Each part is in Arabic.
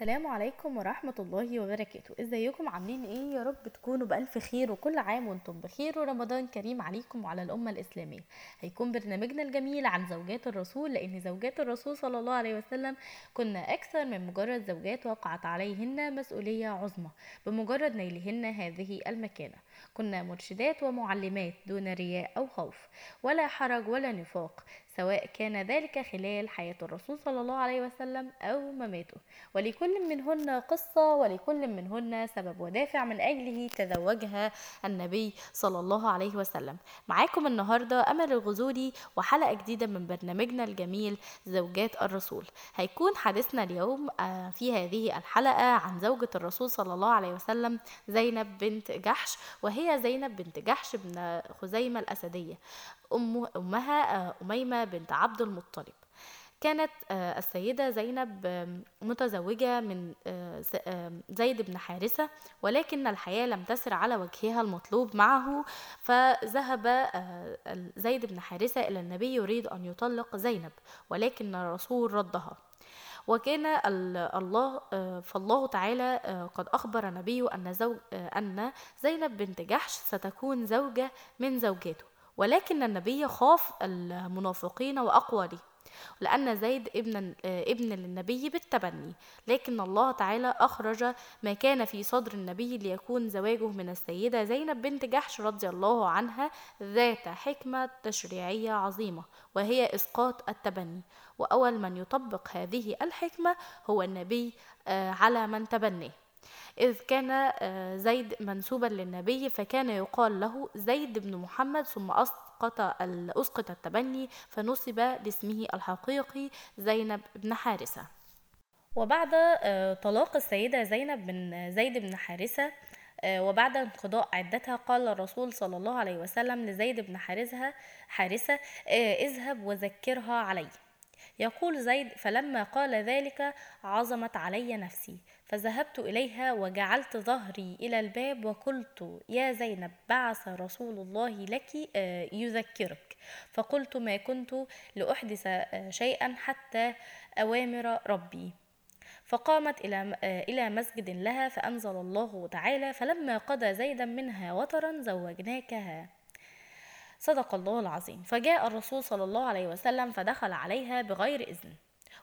السلام عليكم ورحمة الله وبركاته. إزيكم؟ عاملين إيه؟ يا رب تكونوا بألف خير وكل عام وأنتم بخير ورمضان كريم عليكم وعلى الأمة الإسلامية. هيكون برنامجنا الجميل عن زوجات الرسول لأن زوجات الرسول صلى الله عليه وسلم كنا أكثر من مجرد زوجات وقعت عليهن مسؤولية عظمى بمجرد نيلهن هذه المكانة. كنا مرشدات ومعلمات دون رياء أو خوف ولا حرج ولا نفاق سواء كان ذلك خلال حياة الرسول صلى الله عليه وسلم أو مماته. ولكل منهن قصة ولكل منهن سبب ودافع من أجله تزوجها النبي صلى الله عليه وسلم. معاكم النهاردة أمل الغزولي وحلقة جديدة من برنامجنا الجميل زوجات الرسول. هيكون حديثنا اليوم آه، في هذه الحلقة عن زوجة الرسول صلى الله عليه وسلم زينب بنت جحش وهي زينب بنت جحش بن خزيمة الأسدية. أم أمها آه، أميمة بنت عبد المطلب. كانت آه، السيدة زينب متزوجة من آه، زيد بن حارثة ولكن الحياة لم تسر على وجهها المطلوب معه فذهب زيد بن حارثة إلى النبي يريد أن يطلق زينب ولكن الرسول ردها. وكان ال- الله آه، فالله تعالى آه، قد أخبر نبيه أن زوج آه، أن زينب بنت جحش ستكون زوجة من زوجاته. ولكن النبي خاف المنافقين وأقوى لأن زيد ابن آه، ابن للنبي بالتبني لكن الله تعالى أخرج ما كان في صدر النبي ليكون زواجه من السيدة زينب بنت جحش رضي الله عنها ذات حكمة تشريعية عظيمة وهي إسقاط التبني. وأول من يطبق هذه الحكمة هو النبي آه، على من تبناه. إذ كان آه، زيد منسوبا للنبي فكان يقال له زيد بن محمد ثم أسقط أسقط التبني فنسب لاسمه الحقيقي زينب بن حارثة. وبعد آه، طلاق السيدة زينب بن زيد بن حارثة آه، وبعد انقضاء عدتها قال الرسول صلى الله عليه وسلم لزيد بن حارثة حارثة اذهب وذكرها علي. يقول زيد فلما قال ذلك عظمت علي نفسي فذهبت إليها وجعلت ظهري إلى الباب وقلت يا زينب بعث رسول الله لك آه، يذكرك. فقلت ما كنت لأحدث آه، شيئا حتى أوامر ربي. فقامت إلى آه، إلى مسجد لها فأنزل الله تعالى فلما قضى زيدا منها وطرا زوجناكها. صدق الله العظيم. فجاء الرسول صلى الله عليه وسلم فدخل عليها بغير إذن.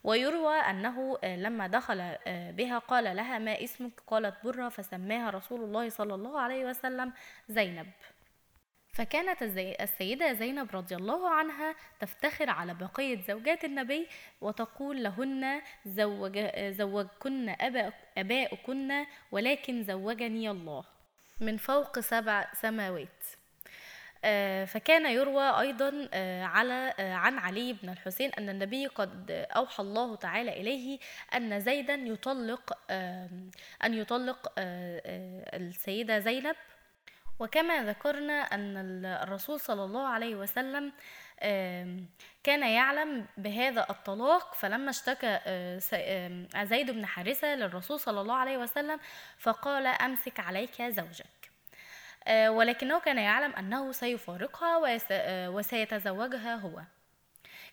ويروى أنه آه، لما دخل آه، بها قال لها ما اسمك؟ قالت برة فسماها رسول الله صلى الله عليه وسلم زينب. فكانت السيدة زينب رضي الله عنها تفتخر على بقية زوجات النبي وتقول لهن زوج زوجكن أبا- أباؤكن ولكن زوجني الله. من فوق سبع سماوات. آه، فكان يروى أيضا آه، على آه، عن علي بن الحسين أن النبي قد أوحى الله تعالى إليه أن زيدا يطلق أن يطلق آه، آه، السيدة زينب. وكما ذكرنا أن ال- الرسول صلى الله عليه وسلم كان يعلم بهذا الطلاق فلما اشتكى آه، زيد بن حارثة للرسول صلى الله عليه وسلم فقال أمسك عليك زوجك. آه، ولكنه كان يعلم أنه سيفارقها آه، وسيتزوجها هو.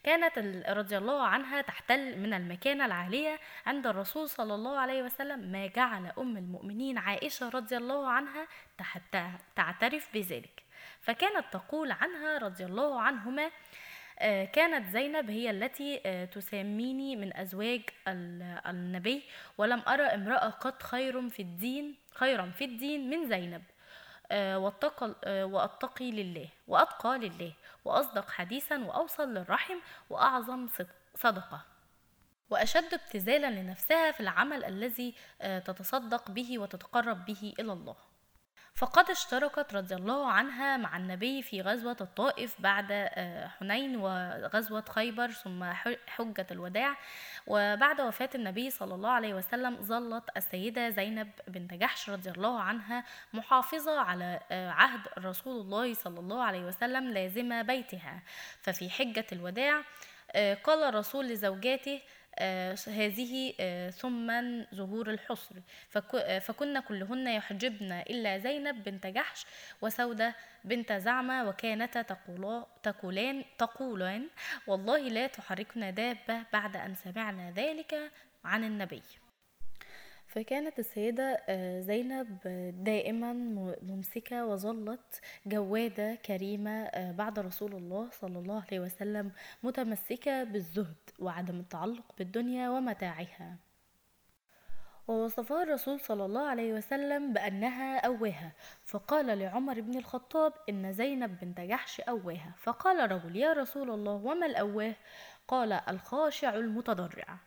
كانت رضي الله عنها تحتل من المكانة العالية عند الرسول صلى الله عليه وسلم ما جعل أم المؤمنين عائشة رضي الله عنها تعترف بذلك. فكانت تقول عنها رضي الله عنهما آه، كانت زينب هي التي آه، تسميني من أزواج ال- النبي ولم أرى امرأة قط خير في الدين خيرا في الدين من زينب. آه، واتقى آه، وأتقي لله وأتقى لله وأصدق حديثا وأوصل للرحم وأعظم صد- صدقة. وأشد ابتذالا لنفسها في العمل الذي آه، تتصدق به وتتقرب به إلى الله. فقد اشتركت رضي الله عنها مع النبي في غزوة الطائف بعد آه، حنين وغزوة خيبر ثم حجة الوداع. وبعد وفاة النبي صلى الله عليه وسلم ظلت السيدة زينب بنت جحش رضي الله عنها محافظة على آه، عهد رسول الله صلى الله عليه وسلم لازمة بيتها. ففي حجة الوداع آه، قال الرسول لزوجاته هذه آه، ثم ظهور الحصر. آه، فكن كلهن يحجبن إلا زينب بنت جحش وسودة بنت زعمة وكانتا تقولا تقولان تقولان والله لا تحركنا دابة بعد أن سمعنا ذلك عن النبي. فكانت السيدة آه، زينب دائما ممسكة وظلت جوادة كريمة آه، بعد رسول الله صلى الله عليه وسلم متمسكة بالزهد وعدم التعلق بالدنيا ومتاعها. ووصفها الرسول صلى الله عليه وسلم بأنها أواهة فقال لعمر بن الخطاب إن زينب بنت جحش أواهة فقال رجل يا رسول الله وما الأواه؟ قال الخاشع المتضرع.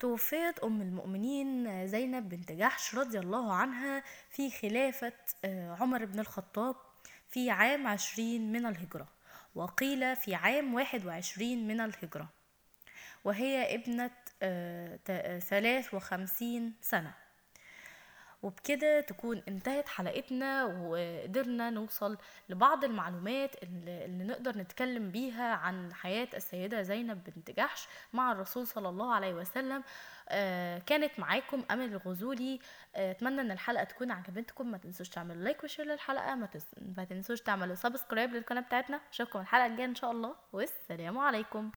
توفيت أم المؤمنين زينب بنت جحش رضي الله عنها في خلافة آه، عمر بن الخطاب في عام عشرين من الهجرة وقيل في عام واحد وعشرين من الهجرة وهي ابنة آه، ثلاث وخمسين سنة. وبكده تكون انتهت حلقتنا وقدرنا نوصل لبعض المعلومات اللي, نقدر نتكلم بيها عن حياة السيدة زينب بنت جحش مع الرسول صلى الله عليه وسلم. آه كانت معاكم أمل الغزولي آه، أتمنى إن الحلقة تكون عجبتكم. ما تنسوش تعملوا like و share للحلقة. ما تنسوش تعملوا subscribe للقناة بتاعتنا. أشوفكم الحلقة الجاية إن شاء الله. والسلام عليكم.